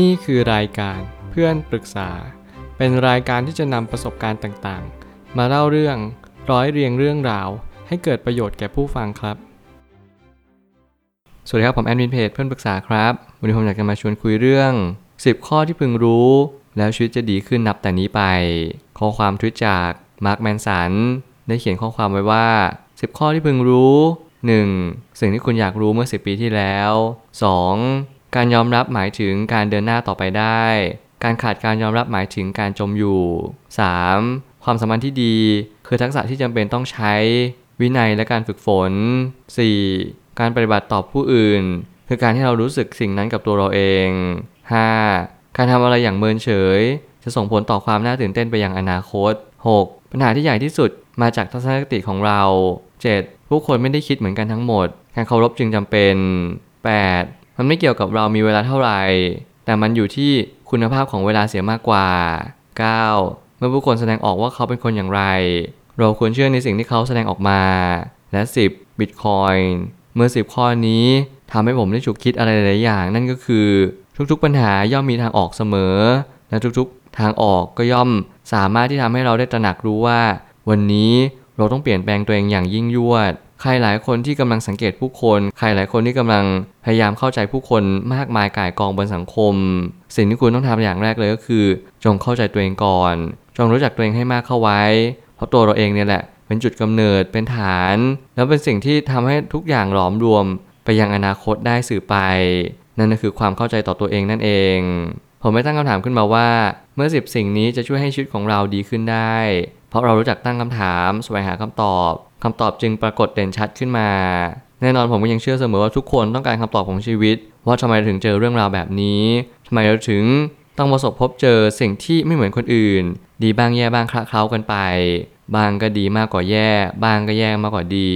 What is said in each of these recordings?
นี่คือรายการเพื่อนปรึกษา เป็นรายการที่จะนำประสบการณ์ต่างๆ มาเล่าเรื่องร้อยเรียงเรื่องราว ให้เกิดประโยชน์แก่ผู้ฟังครับ สวัสดีครับ ผมแอดมินเพจเพื่อนปรึกษาครับ วันนี้ผมอยากจะมาชวนคุยเรื่อง 10 ข้อที่พึงรู้ แล้วชีวิตจะดีขึ้นนับแต่นี้ไป ข้อความทวิตจากมาร์คแมนสันได้เขียนข้อความไว้ว่า 10 ข้อที่พึงรู้ 1. สิ่งที่คุณอยากรู้เมื่อ 10 ปีที่แล้ว 2. การยอมรับหมายถึงการเดินหน้าต่อไปได้ การขาดการยอมรับหมายถึงการจมอยู่ 3. ความสัมพันธ์ที่ดี คือทักษะที่จำเป็นต้องใช้ วินัยและการฝึกฝน 4. การปฏิบัติต่อผู้อื่น คือการที่เรารู้สึกสิ่งนั้นกับตัวเราเอง 5. การทำอะไรอย่างเมินเฉย จะส่งผลต่อความน่าตื่นเต้นไปยังอนาคต 6. ปัญหาที่ใหญ่ที่สุดมาจากทัศนคติของเรา 7. ผู้คนไม่ได้คิดเหมือนกันทั้งหมด การเคารพจึงจำเป็น 8. มันไม่เกี่ยวกับเรามีเวลาเท่าไหร่ แต่มันอยู่ที่คุณภาพของเวลาเสียมากกว่า 9. เมื่อผู้คนแสดงออกว่าเขาเป็นคนอย่างไร เราควรเชื่อในสิ่งที่เขาแสดงออกมา และ 10. Bitcoin เมื่อ 10 ข้อนี้ทำให้ผมได้ฉุกคิดอะไรหลายอย่าง นั่นก็คือทุกๆปัญหาย่อมมีทางออกเสมอ และทุกๆ ทางออกก็ย่อมสามารถที่ทำให้เราได้ตระหนักรู้ว่า วันนี้เราต้องเปลี่ยนแปลงตัวเองอย่างยิ่งยวด ใครหลายคนที่กำลังสังเกตผู้คน ใครหลายคนที่กำลังพยายามเข้าใจผู้คนมากมายก่ายกองบนสังคม สิ่งที่คุณต้องทำอย่างแรกเลยก็คือ จงเข้าใจตัวเองก่อน จงรู้จักตัวเองให้มากเข้าไว้ เพราะตัวเราเองเนี่ยแหละเป็นจุดกำเนิดเป็นฐาน แล้วเป็นสิ่งที่ทำให้ทุกอย่างหลอมรวมไปยังอนาคตได้สื่อไป นั่นก็คือความเข้าใจต่อตัวเองนั่นเอง ผมไม่ตั้งคำถามขึ้นมาว่า เมื่อ10สิ่งนี้จะช่วยให้ชีวิตของเราดีขึ้นได้ เพราะเรารู้จักตั้งคำถามแสวงหาคำตอบ คำตอบจึงปรากฏเด่นชัดขึ้นมา แน่นอนผมก็ยังเชื่อเสมอว่าทุกคนต้องการคำตอบของชีวิต ว่าทำไมถึงเจอเรื่องราวแบบนี้ทำไมเราถึงต้องประสบพบเจอสิ่งที่ไม่เหมือนคนอื่น ดีบ้างแย่บ้างคละเคล้ากันไป บางก็ดีมากกว่าแย่ บางก็แย่มากกว่าดี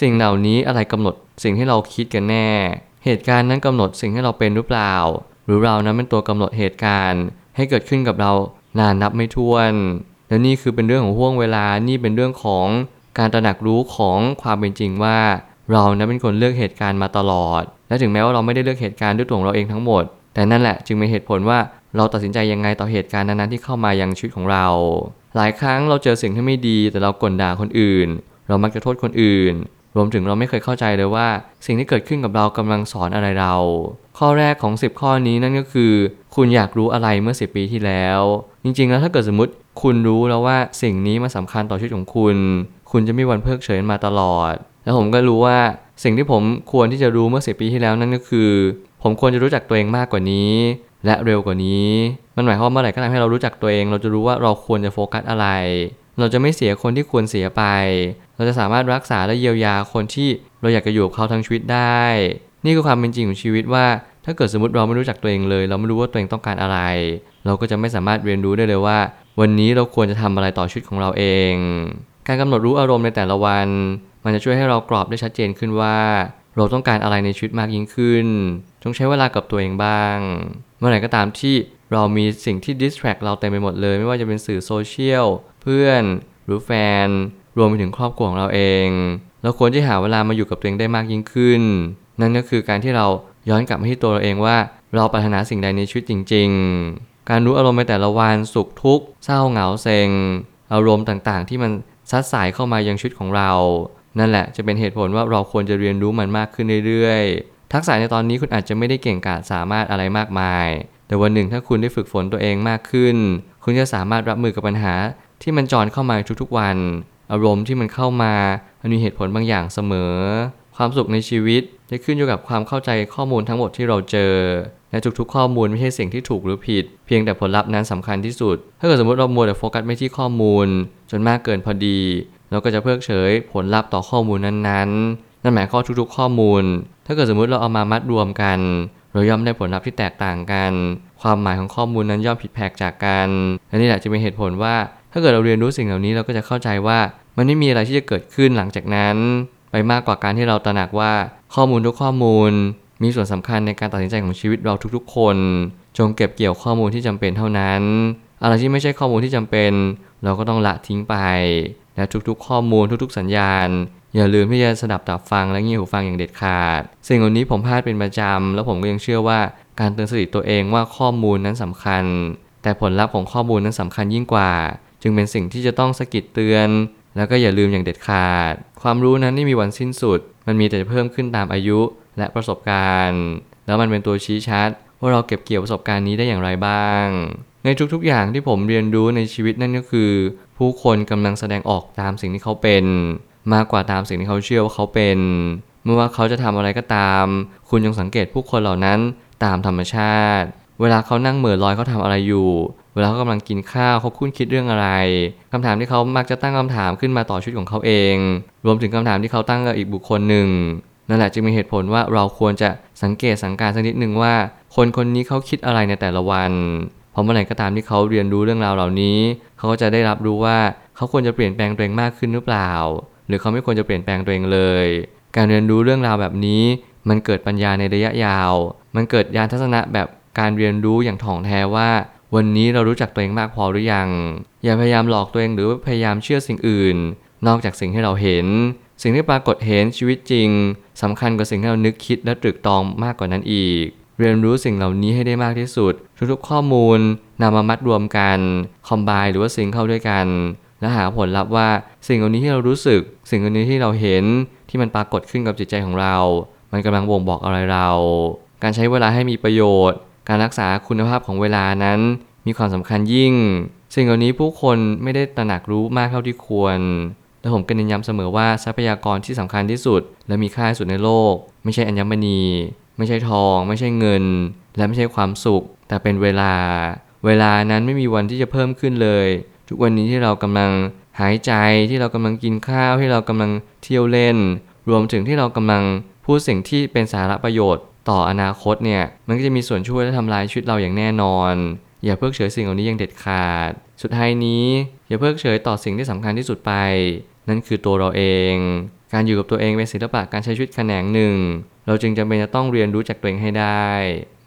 สิ่งเหล่านี้อะไรกำหนดสิ่งที่เราคิดกันแน่ เหตุการณ์นั้นกำหนดสิ่งที่เราเป็นหรือเปล่า หรือเรานั้นเป็นตัวกำหนดเหตุการณ์ ให้เกิดขึ้นกับเรานานนับไม่ถ้วน และนี่คือเป็นเรื่องของห่วงเวลา นี่เป็นเรื่องของ การตระหนักรู้ของความเป็นจริงว่า เรานั้นเป็นคนเลือกเหตุการณ์มาตลอด และถึงแม้ว่าเราไม่ได้เลือกเหตุการณ์ด้วยตัวของเราเองทั้งหมด แต่นั่นแหละจึงเป็นเหตุผลว่าเราตัดสินใจยังไงต่อเหตุการณ์นั้นๆที่เข้ามายังชีวิตของเรา หลายครั้งเราเจอสิ่งที่ไม่ดีแต่เรากลด่าคนอื่น เรามักจะโทษคนอื่น รวมถึงเราไม่เคยเข้าใจเลยว่า สิ่งที่เกิดขึ้นกับเรากำลังสอนอะไรเรา ข้อแรกของ 10 ข้อนี้นั่นก็คือ คุณอยากรู้อะไรเมื่อ 10 ปีที่แล้ว จริงๆ แล้วถ้าเกิดสมมติ คุณรู้แล้วว่าสิ่งนี้มันสาคัญต่อชีวิตของคุณ คุณจะไม่วันเพิกเฉยมาตลอด แล้วผมก็รู้ว่าสิ่งที่ผมควรที่จะรู้เมื่อ10ปีที่แล้วนั่นก็คือ ผมควรจะรู้จักตัวเองมากกว่านี้ และเร็วกว่านี้ มันหมายความว่าเมื่อไหร่ก็ตามให้เรารู้จักตัวเอง เราจะรู้ว่าเราควรจะโฟกัสอะไร เราจะไม่เสียคนที่ควรเสียไป เราจะสามารถรักษาและเยียวยาคนที่เราอยากจะอยู่กับเขาทั้งชีวิตได้ นี่คือความเป็นจริงของชีวิตว่า ถ้าเกิดสมมติเราไม่รู้จักตัวเองเลย เราไม่รู้ว่าตัวเองต้องการอะไร เราก็จะไม่สามารถเรียนรู้ได้เลยว่า วันนี้เราควรจะทำอะไรต่อชีวิตของเราเอง การกำหนดรู้อารมณ์ในแต่ละวัน มันจะช่วยให้เรากรอบได้ชัดเจนขึ้นว่า เราต้องการอะไรในชีวิตมากยิ่งขึ้นจงใช้เวลากับตัวเองบ้าง เมื่อไหร่ก็ตามที่เรามีสิ่งที่ดิสแทรกเราเต็มไปหมดเลย ไม่ว่าจะเป็นสื่อโซเชียลเพื่อนหรือแฟน รวมไปถึงครอบครัวของเราเอง เราควรที่หาเวลามาอยู่กับตัวเองได้มากยิ่งขึ้น นั่นก็คือการที่เรา ย้อนกลับมาที่ตัวเราเองว่า เราปรารถนาสิ่งใดในชีวิตจริง ๆ การรู้อารมณ์ในแต่ละวันสุขทุกข์เศร้าเหงาเซ็ง อารมณ์ต่างๆ ที่มันซัดสายเข้ามายังชีวิตของเรา นั่นแหละจะเป็นเหตุผลว่าเราควรจะเรียนรู้มันมากขึ้นเรื่อยๆ ทักษะในตอนนี้คุณอาจจะไม่ได้เก่งกาจสามารถอะไรมากมาย แต่วันหนึ่งถ้าคุณได้ฝึกฝนตัวเองมากขึ้น คุณจะสามารถรับมือกับปัญหาที่มันจอนเข้ามาทุกๆวัน อารมณ์ที่มันเข้ามามันมีเหตุผลบางอย่างเสมอ ความสุขในชีวิตจะขึ้นอยู่กับความเข้าใจข้อมูลทั้งหมดที่เราเจอ และทุกๆ ข้อมูลไม่ใช่สิ่งที่ถูกหรือผิด เพียงแต่ผลลัพธ์นั้นสำคัญที่สุด ถ้าเกิดสมมติเรามัวแต่โฟกัสไม่ที่ข้อมูล จนมากเกินพอดี เราก็จะเพิกเฉยผลลัพธ์ต่อข้อมูลนั้นๆ นั่นหมายความทุกๆ ข้อมูล ถ้าเกิดสมมติเราเอามามัดรวมกัน เราย่อมได้ผลลัพธ์ที่แตกต่างกัน ความหมายของข้อมูลนั้นย่อมผิดแผกจากกันและนี่แหละจะเป็นเหตุผลว่า ถ้าเกิดเราเรียนรู้สิ่งเหล่านี้เราก็จะเข้าใจว่ามันไม่มีอะไรที่จะเกิดขึ้นหลังจากนั้น ไปมากกว่าการที่เราตระหนักว่าข้อมูลทุกข้อมูล มีส่วนสำคัญในการตัดสินใจของชีวิตเราทุกๆ คน จงเก็บเกี่ยวข้อมูลที่จำเป็นเท่านั้น อะไรที่ไม่ใช่ข้อมูลที่จำเป็น เราก็ต้องละทิ้งไป และทุกๆ ข้อมูลทุกๆ สัญญาณ อย่าลืมที่จะสดับตับฟังและเงี่ยหูฟังอย่างเด็ดขาด สิ่งเหล่านี้ผมพลาดเป็นประจำแล้วผมก็ยังเชื่อว่าการเตือนสติตัวเองว่าข้อมูลนั้นสำคัญ แต่ผลลัพธ์ของข้อมูลนั้นสำคัญยิ่งกว่า จึงเป็นสิ่งที่จะต้องสะกิดเตือน แล้วก็อย่าลืมอย่างเด็ดขาด ความรู้นั้นไม่มีวันสิ้นสุด มันมีแต่จะเพิ่มขึ้นตามอายุและประสบการณ์ แล้วมันเป็นตัวชี้ชัด ว่าเราเก็บเกี่ยวประสบการณ์นี้ได้อย่างไรบ้าง ในทุกๆอย่างที่ผมเรียนรู้ในชีวิตนั่นก็คือ ผู้คนกำลังแสดงออกตามสิ่งที่เขาเป็น มากกว่าตามสิ่งที่เขาเชื่อว่าเขาเป็นไม่ว่าเขาจะทำอะไรก็ตาม คุณจงสังเกตผู้คนเหล่านั้นตามธรรมชาติ เวลาเขานั่งเหม่อลอยเขาทำอะไรอยู่ เวลาเขากำลังกินข้าวเขาคุ้นคิดเรื่องอะไรคำถามที่เขามักจะตั้งคำถามขึ้นมาต่อชีวิตของเขาเอง รวมถึงคำถามที่เขาตั้งกับอีกบุคคลหนึ่งนั่นแหละจึงมีเหตุผลว่าเราควรจะสังเกตสังการสักนิดหนึ่งว่า คนคนนี้เขาคิดอะไรในแต่ละวันเพราะเมื่อไหร่ก็ตามที่เขาเรียนรู้เรื่องราวเหล่านี้ เขาก็จะได้รับรู้ว่าเขาควรจะเปลี่ยนแปลงตัวเองมากขึ้นหรือเปล่า หรือเขาไม่ควรจะเปลี่ยนแปลงตัวเองเลย การเรียนรู้เรื่องราวแบบนี้ มันเกิดปัญญาในระยะยาว มันเกิดญาณทัศนะแบบการเรียนรู้อย่างถ่องแท้ว่า วันนี้เรารู้จักตัวเองมากพอหรือยัง อย่าพยายามหลอกตัวเองหรือพยายามเชื่อสิ่งอื่น นอกจากสิ่งที่เราเห็น สิ่งที่ปรากฏเห็นชีวิตจริงสำคัญกว่าสิ่งที่เรานึกคิดและตรึกตองมากกว่านั้นอีก เรียนรู้สิ่งเหล่านี้ให้ได้มากที่สุด ทุกๆข้อมูลนำมามัดรวมกัน คอมไบหรือว่าซิงเข้าด้วยกัน และหาผลลัพธ์ว่าสิ่งเหล่านี้ที่เรารู้สึก สิ่งเหล่านี้ที่เราเห็นที่มันปรากฏขึ้นกับจิตใจของเรา มันกำลังบ่งบอกอะไรเรา การใช้เวลาให้มีประโยชน์ การรักษาคุณภาพของเวลานั้นมีความสำคัญยิ่ง สิ่งเหล่านี้ผู้คนไม่ได้ตระหนักรู้มากเท่าที่ควร และผมก็เน้นย้ำเสมอว่าทรัพยากรที่สำคัญที่สุด และมีค่าที่สุดในโลก ไม่ใช่อัญมณี ไม่ใช่ทอง ไม่ใช่เงิน และไม่ใช่ความสุข แต่เป็นเวลา เวลานั้นไม่มีวันที่จะเพิ่มขึ้นเลย ทุกวันนี้ที่เรากำลังหายใจที่เรากำลังกินข้าวที่เรากำลังเที่ยวเล่น รวมถึงที่เรากำลังพูดสิ่งที่เป็นสาระประโยชน์ ต่ออนาคตเนี่ยมันก็จะมีส่วนช่วยและทำลายชีวิตเราอย่างแน่นอน อย่าเพิกเฉยสิ่งเหล่านี้อย่างเด็ดขาด สุดท้ายนี้ อย่าเพิกเฉยต่อสิ่งที่สำคัญที่สุดไป นั่นคือตัวเราเอง การอยู่กับตัวเองเป็นศิลปะการใช้ชีวิตแขนงหนึ่ง เราจึงจำเป็นจะต้องเรียนรู้จากตัวเองให้ได้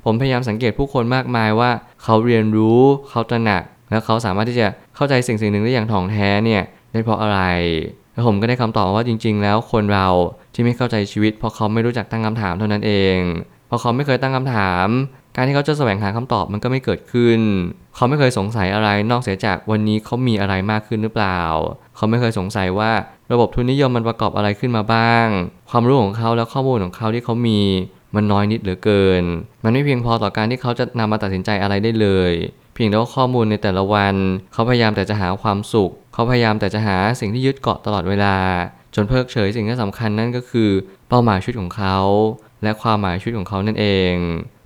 ผมพยายามสังเกตผู้คนมากมายว่า เขาเรียนรู้เขาตระหนัก และเขาสามารถที่จะเข้าใจสิ่งสิ่งหนึ่งได้อย่างถ่องแท้เนี่ยได้เพราะอะไร แล้วผมก็ได้คำตอบว่าจริง ๆ แล้วคนเราที่ไม่เข้าใจชีวิต เพราะเขาไม่รู้จักตั้งคำถามเท่านั้นเองเพราะเขาไม่เคยตั้งคำถาม การที่เขาจะแสวงหาคำตอบมันก็ไม่เกิดขึ้น เขาไม่เคยสงสัยอะไรนอกเสียจากวันนี้เขามีอะไรมากขึ้นหรือเปล่า เขาไม่เคยสงสัยว่าระบบทุนนิยมมันประกอบอะไรขึ้นมาบ้าง ความรู้ของเขาและข้อมูลของเขาที่เขามีมันน้อยนิดเหลือเกิน มันไม่เพียงพอต่อการที่เขาจะนำมาตัดสินใจอะไรได้เลย เพียงแต่ว่าข้อมูลในแต่ละวัน เขาพยายามแต่จะหาความสุข เขาพยายามแต่จะหาสิ่งที่ยึดเกาะตลอดเวลา จนเพิกเฉยสิ่งที่สำคัญนั่นก็คือ เป้าหมายชีวิตของเขา และความหมายชีวิตของเขานั่นเอง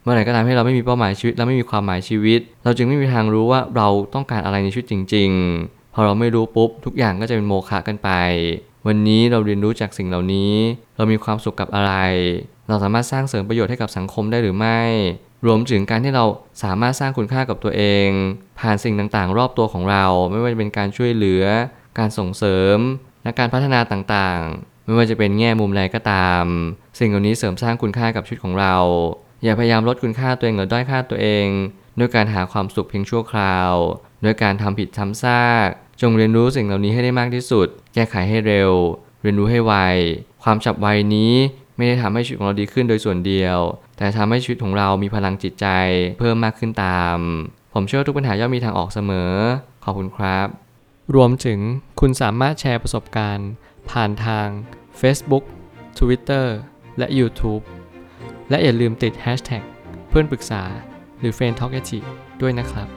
เมื่อไหร่ก็ตามที่เราไม่มีเป้าหมายชีวิตและไม่มีความหมายชีวิต เราจึงไม่มีทางรู้ว่าเราต้องการอะไรในชีวิตจริง ๆ พอเราไม่รู้ปุ๊บทุกอย่างก็จะเป็นโมฆะกันไป วันนี้เราเรียนรู้จากสิ่งเหล่านี้ เรามีความสุขกับอะไร เราสามารถสร้างเสริมประโยชน์ให้กับสังคมได้หรือไม่ รวมถึงการที่เราสามารถสร้างคุณค่ากับตัวเอง ผ่านสิ่งต่างๆ รอบตัวของเรา ไม่ว่าจะเป็นการช่วยเหลือ การส่งเสริม และการพัฒนาต่างๆ ไม่ว่าจะเป็นแง่มุมใดก็ตาม สิ่งเหล่านี้เสริมสร้างคุณค่ากับชีวิตของเรา อย่าพยายามลดคุณค่าตัวเองหรือด้อยค่าตัวเองด้วยการหาความสุขเพียงชั่วคราวด้วยการทำผิดทำซาก จงเรียนรู้สิ่งเหล่านี้ให้ได้มากที่สุด แก้ไขให้เร็ว เรียนรู้ให้ไว ความฉับไวนี้ ไม่ได้ทำให้ชีวิตของเราดีขึ้นโดยส่วนเดียว แต่ทำให้ชีวิตของเรามีพลังจิตใจ เพิ่มมากขึ้นตาม ผมเชื่อทุกปัญหาย่อมมีทางออกเสมอ ขอบคุณครับ รวมถึงคุณสามารถแชร์ประสบการณ์ ผ่านทาง Facebook Twitter และ YouTube และอย่าลืมติด Hashtag เพื่อนปรึกษาหรือ f r ร e n d t a l k ด้วยนะครับ